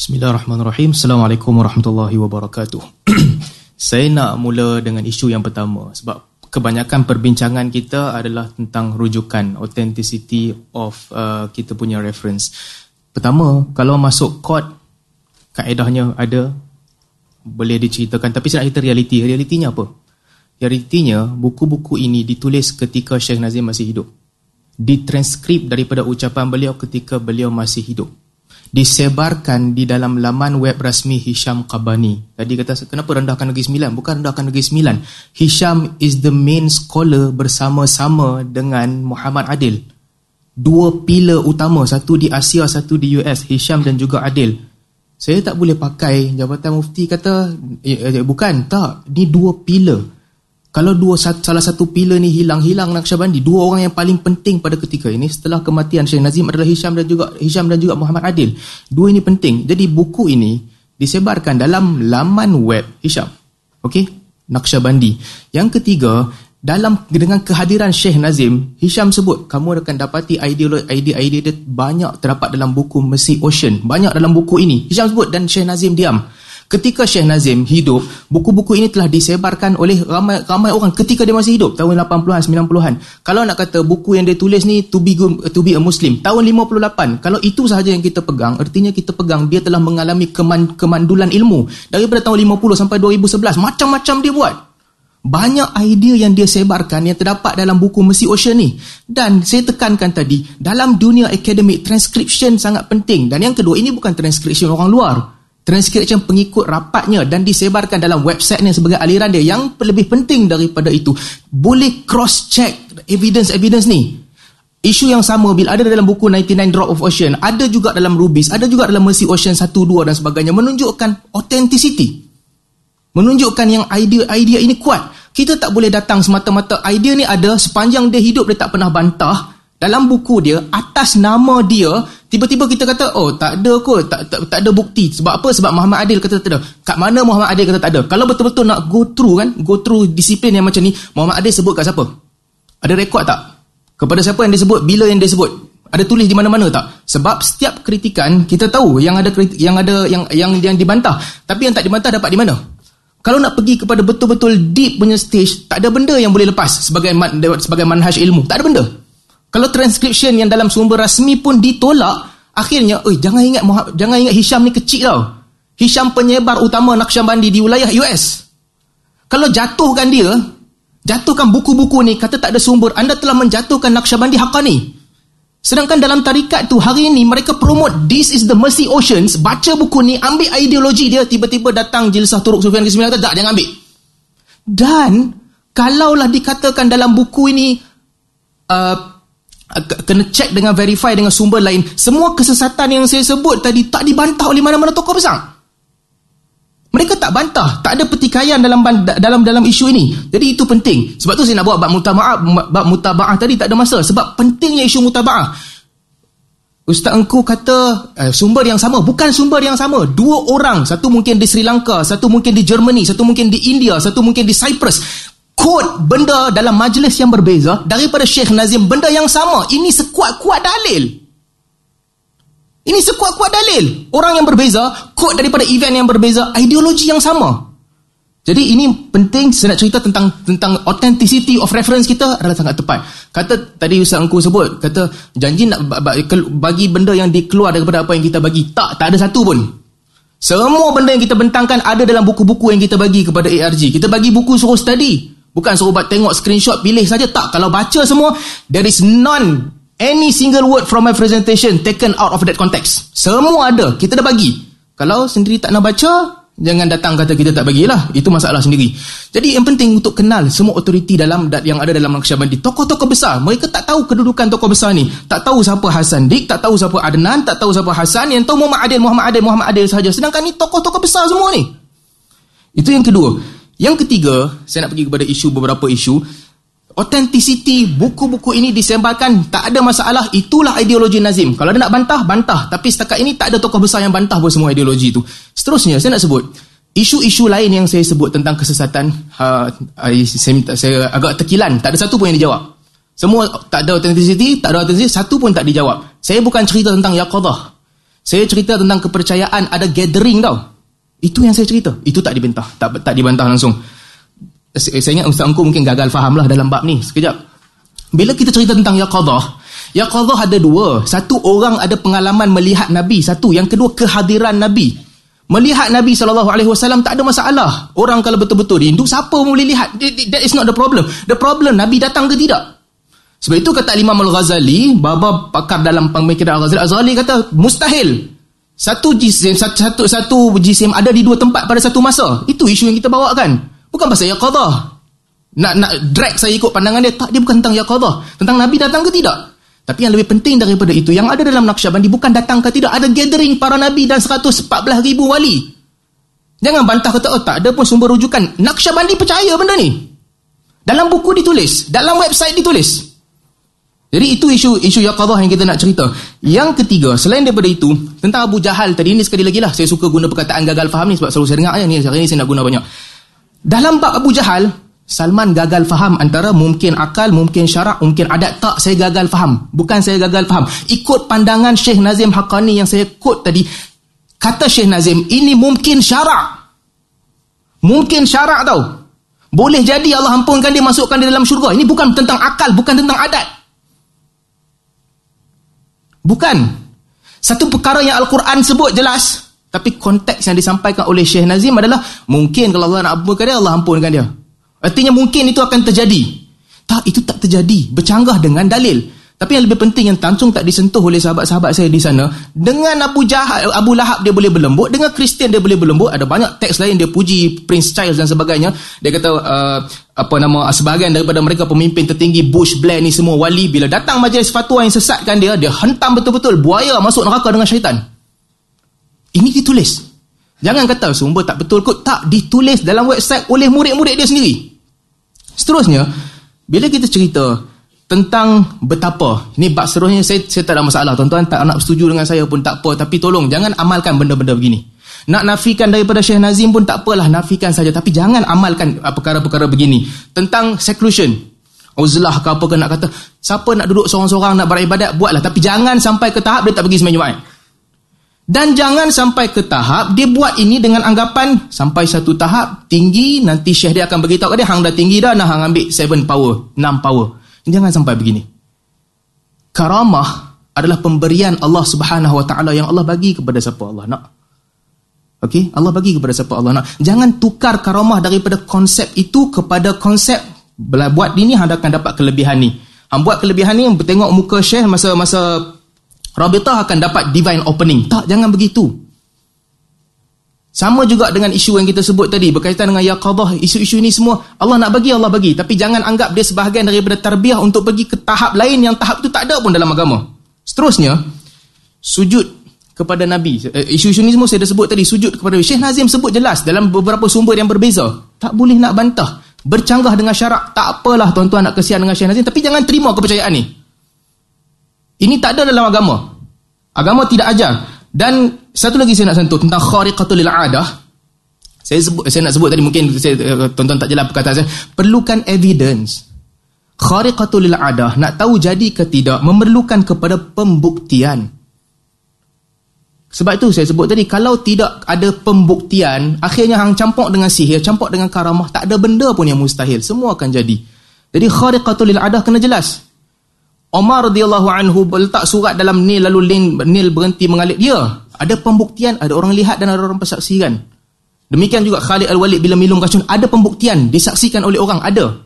Bismillahirrahmanirrahim. Assalamualaikum warahmatullahi wabarakatuh. Saya nak mula dengan isu yang pertama sebab kebanyakan perbincangan kita adalah tentang rujukan authenticity of uh, kita punya reference. Pertama, kalau masuk court kaedahnya ada boleh diceritakan tapi saya nak cerita realiti. Realitinya apa? Realitinya buku-buku ini ditulis ketika Syekh Nazim masih hidup. Ditranskrip daripada ucapan beliau ketika beliau masih hidup disebarkan di dalam laman web rasmi Hisham Qabani. Tadi kata kenapa rendahkan Negeri Sembilan? Bukan rendahkan Negeri Sembilan. Hisham is the main scholar bersama-sama dengan Muhammad Adil. Dua pilar utama, satu di Asia, satu di US, Hisham dan juga Adil. Saya tak boleh pakai jabatan mufti kata eh, eh, bukan, tak. Ni dua pilar. Kalau dua salah satu pilar ni hilang-hilang Naqsyabandi, dua orang yang paling penting pada ketika ini setelah kematian Syekh Nazim adalah Hisham dan juga Hisham dan juga Muhammad Adil. Dua ini penting. Jadi buku ini disebarkan dalam laman web Hisham. Okey? Naqsyabandi. Yang ketiga, dalam dengan kehadiran Syekh Nazim, Hisham sebut kamu akan dapati idea-idea banyak terdapat dalam buku Mercy Ocean. Banyak dalam buku ini. Hisham sebut dan Syekh Nazim diam. Ketika Syekh Nazim hidup, buku-buku ini telah disebarkan oleh ramai ramai orang ketika dia masih hidup, tahun 80-an, 90-an. Kalau nak kata buku yang dia tulis ni to be, to be a Muslim, tahun 58. Kalau itu sahaja yang kita pegang, artinya kita pegang dia telah mengalami keman, kemandulan ilmu. Daripada tahun 50 sampai 2011, macam-macam dia buat. Banyak idea yang dia sebarkan yang terdapat dalam buku Mercy Ocean ni. Dan saya tekankan tadi, dalam dunia akademik, transcription sangat penting. Dan yang kedua, ini bukan transcription orang luar transcription pengikut rapatnya dan disebarkan dalam website sebagai aliran dia yang lebih penting daripada itu. Boleh cross check evidence-evidence ni. Isu yang sama bila ada dalam buku 99 Drop of Ocean ada juga dalam Rubis ada juga dalam Mercy Ocean 1, 2 dan sebagainya menunjukkan authenticity. Menunjukkan yang idea-idea ini kuat. Kita tak boleh datang semata-mata idea ni ada sepanjang dia hidup dia tak pernah bantah dalam buku dia atas nama dia tiba-tiba kita kata oh tak ada kot tak, tak, tak ada bukti. Sebab apa? Sebab Muhammad Adil kata tak ada. Kat mana Muhammad Adil kata tak ada? Kalau betul-betul nak go through kan go through disiplin yang macam ni Muhammad Adil sebut kat siapa? Ada rekod tak? Kepada siapa yang disebut bila yang disebut? Ada tulis di mana-mana tak? Sebab setiap kritikan kita tahu yang ada yang ada yang yang yang dibantah. Tapi yang tak dibantah dapat di mana? Kalau nak pergi kepada betul-betul deep punya stage tak ada benda yang boleh lepas sebagai sebagai manhaj ilmu. Tak ada benda kalau transcription yang dalam sumber rasmi pun ditolak, akhirnya, oi jangan ingat jangan ingat Hisham ni kecil tau. Hisham penyebar utama Naqsyabandi di wilayah US. Kalau jatuhkan dia, jatuhkan buku-buku ni kata tak ada sumber, anda telah menjatuhkan Naqsyabandi Haqqani. Sedangkan dalam tarikat tu hari ini mereka promote this is the mercy oceans, baca buku ni, ambil ideologi dia, tiba-tiba datang jilsah Turuk Sufian ke-9 kata tak jangan ambil. Dan kalaulah dikatakan dalam buku ini uh, kena check dengan verify dengan sumber lain. Semua kesesatan yang saya sebut tadi tak dibantah oleh mana-mana tokoh besar. Mereka tak bantah. Tak ada pertikaian dalam dalam dalam isu ini. Jadi itu penting. Sebab tu saya nak buat bab mutaba'ah bab mutaba'ah tadi tak ada masa. Sebab pentingnya isu mutaba'ah. Ustaz Engku kata eh, sumber yang sama. Bukan sumber yang sama. Dua orang. Satu mungkin di Sri Lanka satu mungkin di Germany satu mungkin di India satu mungkin di Cyprus quote benda dalam majlis yang berbeza daripada Syekh Nazim benda yang sama. Ini sekuat-kuat dalil. Ini sekuat-kuat dalil. Orang yang berbeza quote daripada event yang berbeza ideologi yang sama. Jadi ini penting saya nak cerita tentang tentang authenticity of reference kita adalah sangat tepat. Kata tadi Ustaz Engku sebut kata janji nak bagi benda yang dikeluar daripada apa yang kita bagi. Tak tak ada satu pun. Semua benda yang kita bentangkan ada dalam buku-buku yang kita bagi kepada ARG kita bagi buku suruh study Bukan suruh buat tengok screenshot pilih saja tak. Kalau baca semua there is none any single word from my presentation taken out of that context. Semua ada. Kita dah bagi. Kalau sendiri tak nak baca, jangan datang kata kita tak bagilah. Itu masalah sendiri. Jadi yang penting untuk kenal semua otoriti dalam yang ada dalam Naqsyabandi. Tokoh-tokoh besar, mereka tak tahu kedudukan tokoh besar ni. Tak tahu siapa Hasan Dik, tak tahu siapa Adnan, tak tahu siapa Hasan, yang tahu Muhammad Adil, Muhammad Adil, Muhammad Adil sahaja. Sedangkan ni tokoh-tokoh besar semua ni. Itu yang kedua. Yang ketiga, saya nak pergi kepada isu beberapa isu. Authenticity buku-buku ini disebarkan tak ada masalah itulah ideologi Nazim. Kalau ada nak bantah bantah. Tapi setakat ini tak ada tokoh besar yang bantah pun semua ideologi itu seterusnya saya nak sebut isu-isu lain yang saya sebut tentang kesesatan uh, saya, minta, saya agak terkilan tak ada satu pun yang dijawab. Semua tak ada authenticity tak ada authenticity satu pun tak dijawab. Saya bukan cerita tentang Yaqadah Saya cerita tentang kepercayaan ada gathering tau. Itu yang saya cerita. Itu tak dibantah. Tak tak dibantah langsung. Saya, saya ingat Ustaz Engku mungkin gagal faham lah dalam bab ni. Sekejap. Bila kita cerita tentang Yaqadah, Yaqadah ada dua. Satu orang ada pengalaman melihat Nabi. Satu. Yang kedua kehadiran Nabi. Melihat Nabi SAW tak ada masalah. Orang kalau betul-betul rindu, siapa boleh lihat? That is not the problem. The problem, Nabi datang ke tidak? Sebab itu kata Imam Al-Ghazali, baba pakar dalam pemikiran Al-Ghazali, Al-Ghazali kata mustahil. Satu jisim, satu, satu, jisim ada di dua tempat pada satu masa. Itu isu yang kita bawakan. Bukan pasal Yaqadah. Nak nak drag saya ikut pandangan dia. Tak, dia bukan tentang Yaqadah. Tentang Nabi datang ke tidak? Tapi yang lebih penting daripada itu, yang ada dalam Naqsyabandi bukan datang ke tidak, ada gathering para Nabi dan 114 ribu wali. Jangan bantah kata, oh tak ada pun sumber rujukan. Naqsyabandi percaya benda ni. Dalam buku ditulis, dalam website ditulis. Jadi itu isu isu yaqadah yang kita nak cerita. Yang ketiga, selain daripada itu, tentang Abu Jahal tadi ini sekali lagi lah. Saya suka guna perkataan gagal faham ni sebab selalu saya dengar ni. Hari ini saya nak guna banyak. Dalam bab Abu Jahal, Salman gagal faham antara mungkin akal, mungkin syarak, mungkin adat. Tak, saya gagal faham. Bukan saya gagal faham. Ikut pandangan Syekh Nazim Haqqani yang saya quote tadi. Kata Syekh Nazim, ini mungkin syarak. Mungkin syarak tau. Boleh jadi Allah ampunkan dia masukkan dia dalam syurga. Ini bukan tentang akal, bukan tentang adat. Bukan. Satu perkara yang Al-Quran sebut jelas. Tapi konteks yang disampaikan oleh Syekh Nazim adalah mungkin kalau Allah nak ampunkan dia, Allah ampunkan dia. Artinya mungkin itu akan terjadi. Tak, itu tak terjadi. Bercanggah dengan dalil. Tapi yang lebih penting yang tancung tak disentuh oleh sahabat-sahabat saya di sana. Dengan Abu Jahal, Abu Lahab dia boleh berlembut. Dengan Kristian dia boleh berlembut. Ada banyak teks lain dia puji Prince Charles dan sebagainya. Dia kata uh, apa nama sebahagian daripada mereka pemimpin tertinggi Bush, Blair ni semua wali. Bila datang majlis fatwa yang sesatkan dia, dia hentam betul-betul buaya masuk neraka dengan syaitan. Ini ditulis. Jangan kata sumber tak betul kot. Tak ditulis dalam website oleh murid-murid dia sendiri. Seterusnya, bila kita cerita tentang betapa, ini bab seterusnya saya, saya tak ada masalah. Tuan-tuan tak nak setuju dengan saya pun tak apa. Tapi tolong, jangan amalkan benda-benda begini. Nak nafikan daripada Syekh Nazim pun tak apalah, nafikan saja. Tapi jangan amalkan uh, perkara-perkara begini. Tentang seclusion. Uzlah ke apa ke nak kata, siapa nak duduk seorang-seorang nak beribadat, buatlah. Tapi jangan sampai ke tahap dia tak pergi sembahyang Jumaat. Dan jangan sampai ke tahap dia buat ini dengan anggapan sampai satu tahap tinggi nanti syekh dia akan beritahu dia hang dah tinggi dah nah hang ambil seven power, enam power. Jangan sampai begini. Karamah adalah pemberian Allah Subhanahu Wa Taala yang Allah bagi kepada siapa Allah nak. Okey, Allah bagi kepada siapa Allah nak. Jangan tukar karamah daripada konsep itu kepada konsep buat ini hang akan dapat kelebihan ni. Hang buat kelebihan ni tengok muka syekh masa masa Rabitah akan dapat divine opening. Tak, jangan begitu. Sama juga dengan isu yang kita sebut tadi berkaitan dengan yaqadah, isu-isu ini semua Allah nak bagi Allah bagi, tapi jangan anggap dia sebahagian daripada tarbiyah untuk pergi ke tahap lain yang tahap itu tak ada pun dalam agama. Seterusnya, sujud kepada Nabi. Eh, isu-isu ini semua saya dah sebut tadi, sujud kepada Nabi. Syekh Nazim sebut jelas dalam beberapa sumber yang berbeza. Tak boleh nak bantah. Bercanggah dengan syarak, tak apalah tuan-tuan nak kesian dengan Syekh Nazim, tapi jangan terima kepercayaan ni. Ini tak ada dalam agama. Agama tidak ajar. Dan satu lagi saya nak sentuh tentang khariqatul adah. Saya sebut saya nak sebut tadi mungkin saya eh, tonton tak jelas perkataan saya. Perlukan evidence. Khariqatul adah nak tahu jadi ke tidak memerlukan kepada pembuktian. Sebab itu saya sebut tadi kalau tidak ada pembuktian, akhirnya hang campur dengan sihir, campur dengan karamah, tak ada benda pun yang mustahil. Semua akan jadi. Jadi khariqatul adah kena jelas. Omar radhiyallahu anhu letak surat dalam Nil lalu Nil berhenti mengalir dia. Ada pembuktian, ada orang lihat dan ada orang persaksikan. Demikian juga Khalid Al-Walid bila minum racun, ada pembuktian, disaksikan oleh orang, ada.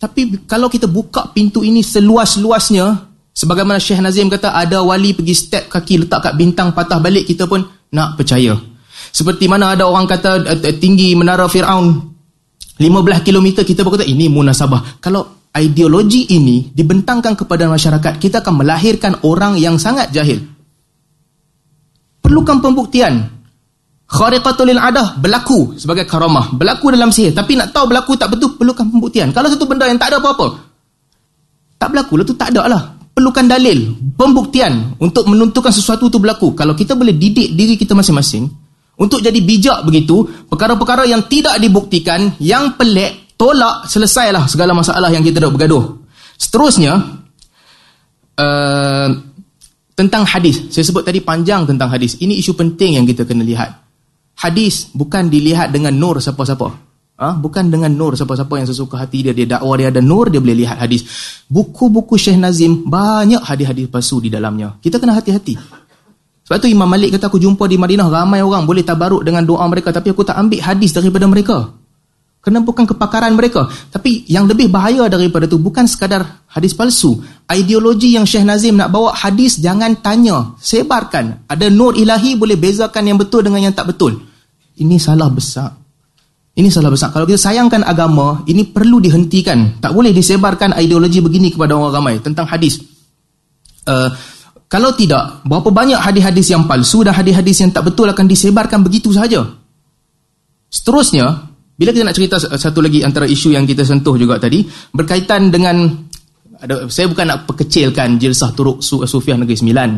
Tapi kalau kita buka pintu ini seluas-luasnya, sebagaimana Syekh Nazim kata, ada wali pergi step kaki letak kat bintang patah balik, kita pun nak percaya. Seperti mana ada orang kata tinggi menara Fir'aun 15 km, kita pun kata ini munasabah. Kalau ideologi ini dibentangkan kepada masyarakat, kita akan melahirkan orang yang sangat jahil. Perlukan pembuktian. Khariqatul adah berlaku sebagai karamah. Berlaku dalam sihir. Tapi nak tahu berlaku tak betul, perlukan pembuktian. Kalau satu benda yang tak ada apa-apa, tak berlaku, itu tak ada lah. Perlukan dalil, pembuktian untuk menentukan sesuatu itu berlaku. Kalau kita boleh didik diri kita masing-masing, untuk jadi bijak begitu, perkara-perkara yang tidak dibuktikan, yang pelik, tolak, selesailah segala masalah yang kita dah bergaduh. Seterusnya, uh, Tentang hadis. Saya sebut tadi panjang tentang hadis. Ini isu penting yang kita kena lihat. Hadis bukan dilihat dengan nur siapa-siapa. Ha? Bukan dengan nur siapa-siapa yang sesuka hati dia. Dia dakwah dia ada nur, dia boleh lihat hadis. Buku-buku Syekh Nazim, banyak hadis-hadis palsu di dalamnya. Kita kena hati-hati. Sebab tu Imam Malik kata aku jumpa di Madinah, ramai orang boleh tabaruk dengan doa mereka. Tapi aku tak ambil hadis daripada mereka. Kerana bukan kepakaran mereka. Tapi yang lebih bahaya daripada tu bukan sekadar hadis palsu. Ideologi yang Syekh Nazim nak bawa hadis, jangan tanya. Sebarkan. Ada nur ilahi boleh bezakan yang betul dengan yang tak betul. Ini salah besar. Ini salah besar. Kalau kita sayangkan agama, ini perlu dihentikan. Tak boleh disebarkan ideologi begini kepada orang ramai tentang hadis. Uh, kalau tidak, berapa banyak hadis-hadis yang palsu dan hadis-hadis yang tak betul akan disebarkan begitu saja. Seterusnya, bila kita nak cerita satu lagi antara isu yang kita sentuh juga tadi, berkaitan dengan, ada, saya bukan nak perkecilkan jilsah turuk Sufiah Negeri Sembilan.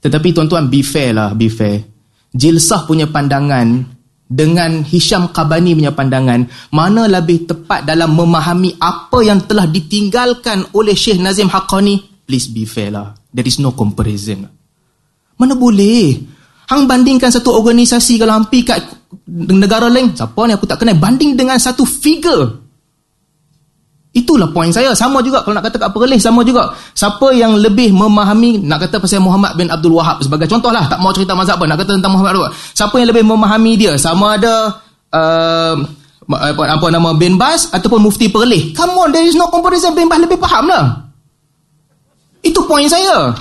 Tetapi tuan-tuan, be fair lah, be fair. Jilsah punya pandangan dengan Hisham Qabani punya pandangan mana lebih tepat dalam memahami apa yang telah ditinggalkan oleh Syekh Nazim Haqqani please be fair lah there is no comparison mana boleh hang bandingkan satu organisasi kalau hampir kat negara lain siapa ni aku tak kenal banding dengan satu figure Itulah poin saya. Sama juga kalau nak kata kat Perlis, sama juga. Siapa yang lebih memahami, nak kata pasal Muhammad bin Abdul Wahab sebagai contoh lah. Tak mau cerita mazhab apa, nak kata tentang Muhammad Abdul Siapa yang lebih memahami dia? Sama ada uh, apa, apa nama bin Bas ataupun Mufti Perlis. Come on, there is no comparison. Bin Bas lebih faham lah. Itu poin saya.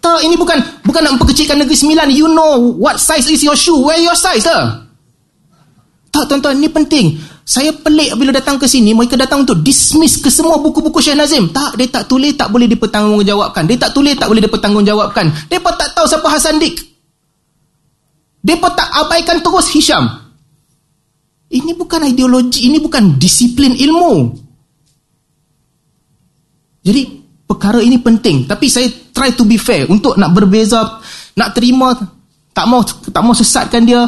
Tak, ini bukan bukan nak memperkecilkan negeri sembilan. You know what size is your shoe. Where your size lah. Tak, tuan-tuan, ini penting. Saya pelik bila datang ke sini, mereka datang untuk dismiss ke semua buku-buku Syekh Nazim. Tak, dia tak tulis, tak boleh dipertanggungjawabkan. Dia tak tulis, tak boleh dipertanggungjawabkan. Mereka tak tahu siapa Hasan Dik. Mereka tak abaikan terus Hisham. Ini bukan ideologi, ini bukan disiplin ilmu. Jadi, perkara ini penting. Tapi saya try to be fair untuk nak berbeza, nak terima, tak mau tak mau sesatkan dia,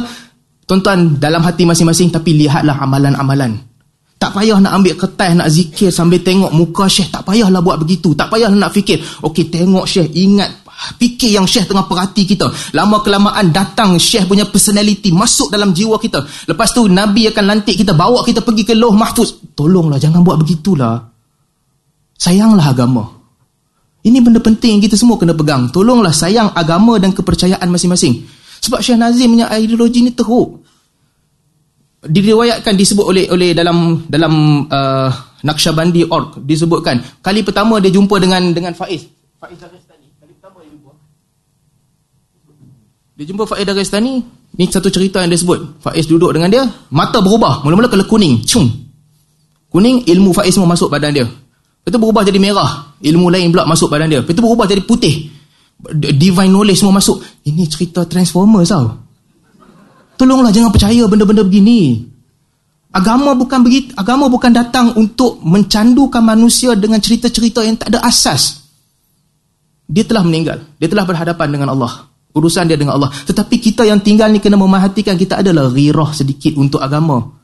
Tuan-tuan dalam hati masing-masing tapi lihatlah amalan-amalan. Tak payah nak ambil kertas nak zikir sambil tengok muka Syekh. Tak payahlah buat begitu. Tak payahlah nak fikir. Okey tengok Syekh. Ingat fikir yang Syekh tengah perhati kita. Lama kelamaan datang Syekh punya personality masuk dalam jiwa kita. Lepas tu Nabi akan lantik kita bawa kita pergi ke loh mahfuz. Tolonglah jangan buat begitulah. Sayanglah agama. Ini benda penting kita semua kena pegang. Tolonglah sayang agama dan kepercayaan masing-masing. Sebab Syekh Nazim punya ideologi ni teruk. Diriwayatkan disebut oleh oleh dalam dalam uh, Naqsyabandi org disebutkan kali pertama dia jumpa dengan dengan Faiz. Faiz Daristani. Kali pertama dia jumpa. Dia jumpa Faiz Daristani, ni satu cerita yang dia sebut. Faiz duduk dengan dia, mata berubah. Mula-mula kena kuning. Cung. Kuning, ilmu Faiz semua masuk badan dia. Lepas tu berubah jadi merah. Ilmu lain pula masuk badan dia. Lepas tu berubah jadi putih divine knowledge semua masuk. Ini cerita Transformers tau. Tolonglah jangan percaya benda-benda begini. Agama bukan begitu. Agama bukan datang untuk mencandukan manusia dengan cerita-cerita yang tak ada asas. Dia telah meninggal. Dia telah berhadapan dengan Allah. Urusan dia dengan Allah. Tetapi kita yang tinggal ni kena memahatikan kita adalah rirah sedikit untuk agama.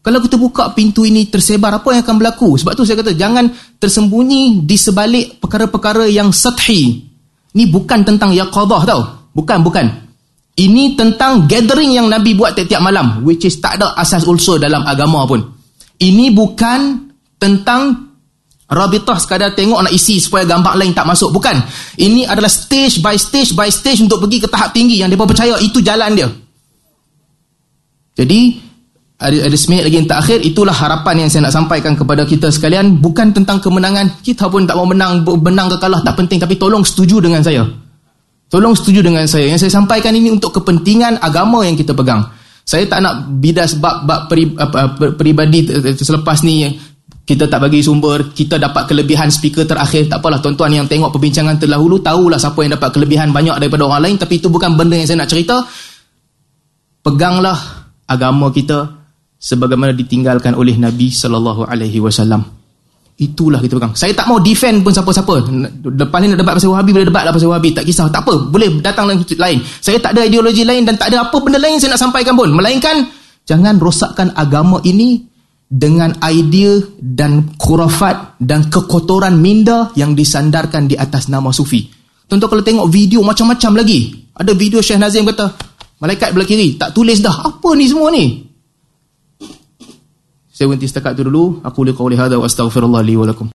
Kalau kita buka pintu ini tersebar, apa yang akan berlaku? Sebab tu saya kata, jangan tersembunyi di sebalik perkara-perkara yang sathi. Ini bukan tentang yaqadah tau. Bukan, bukan. Ini tentang gathering yang Nabi buat tiap-tiap malam. Which is tak ada asas ulso dalam agama pun. Ini bukan tentang Rabitah sekadar tengok nak isi supaya gambar lain tak masuk. Bukan. Ini adalah stage by stage by stage untuk pergi ke tahap tinggi yang mereka percaya itu jalan dia. Jadi, ada, seminit lagi yang terakhir itulah harapan yang saya nak sampaikan kepada kita sekalian. Bukan tentang kemenangan. Kita pun tak mau menang menang ke kalah tak penting. Tapi tolong setuju dengan saya. Tolong setuju dengan saya. Yang saya sampaikan ini untuk kepentingan agama yang kita pegang. Saya tak nak bidas bab-bab peri, peribadi selepas ni kita tak bagi sumber kita dapat kelebihan speaker terakhir. Tak apalah tuan-tuan yang tengok perbincangan terlahulu tahulah siapa yang dapat kelebihan banyak daripada orang lain. Tapi itu bukan benda yang saya nak cerita. Peganglah agama kita sebagaimana ditinggalkan oleh Nabi sallallahu alaihi wasallam. Itulah kita pegang. Saya tak mau defend pun siapa-siapa. Lepas ni nak debat pasal Wahabi boleh debat lah pasal Wahabi, tak kisah. Tak apa, boleh datang dalam lain. Saya tak ada ideologi lain dan tak ada apa benda lain saya nak sampaikan pun. Melainkan jangan rosakkan agama ini dengan idea dan khurafat dan kekotoran minda yang disandarkan di atas nama sufi. Tuan-tuan kalau tengok video macam-macam lagi. Ada video Syekh Nazim kata, malaikat belah kiri, tak tulis dah. Apa ni semua ni? Saya berhenti setakat tu dulu. Aku qawli hadha wa astaghfirullah li wa lakum.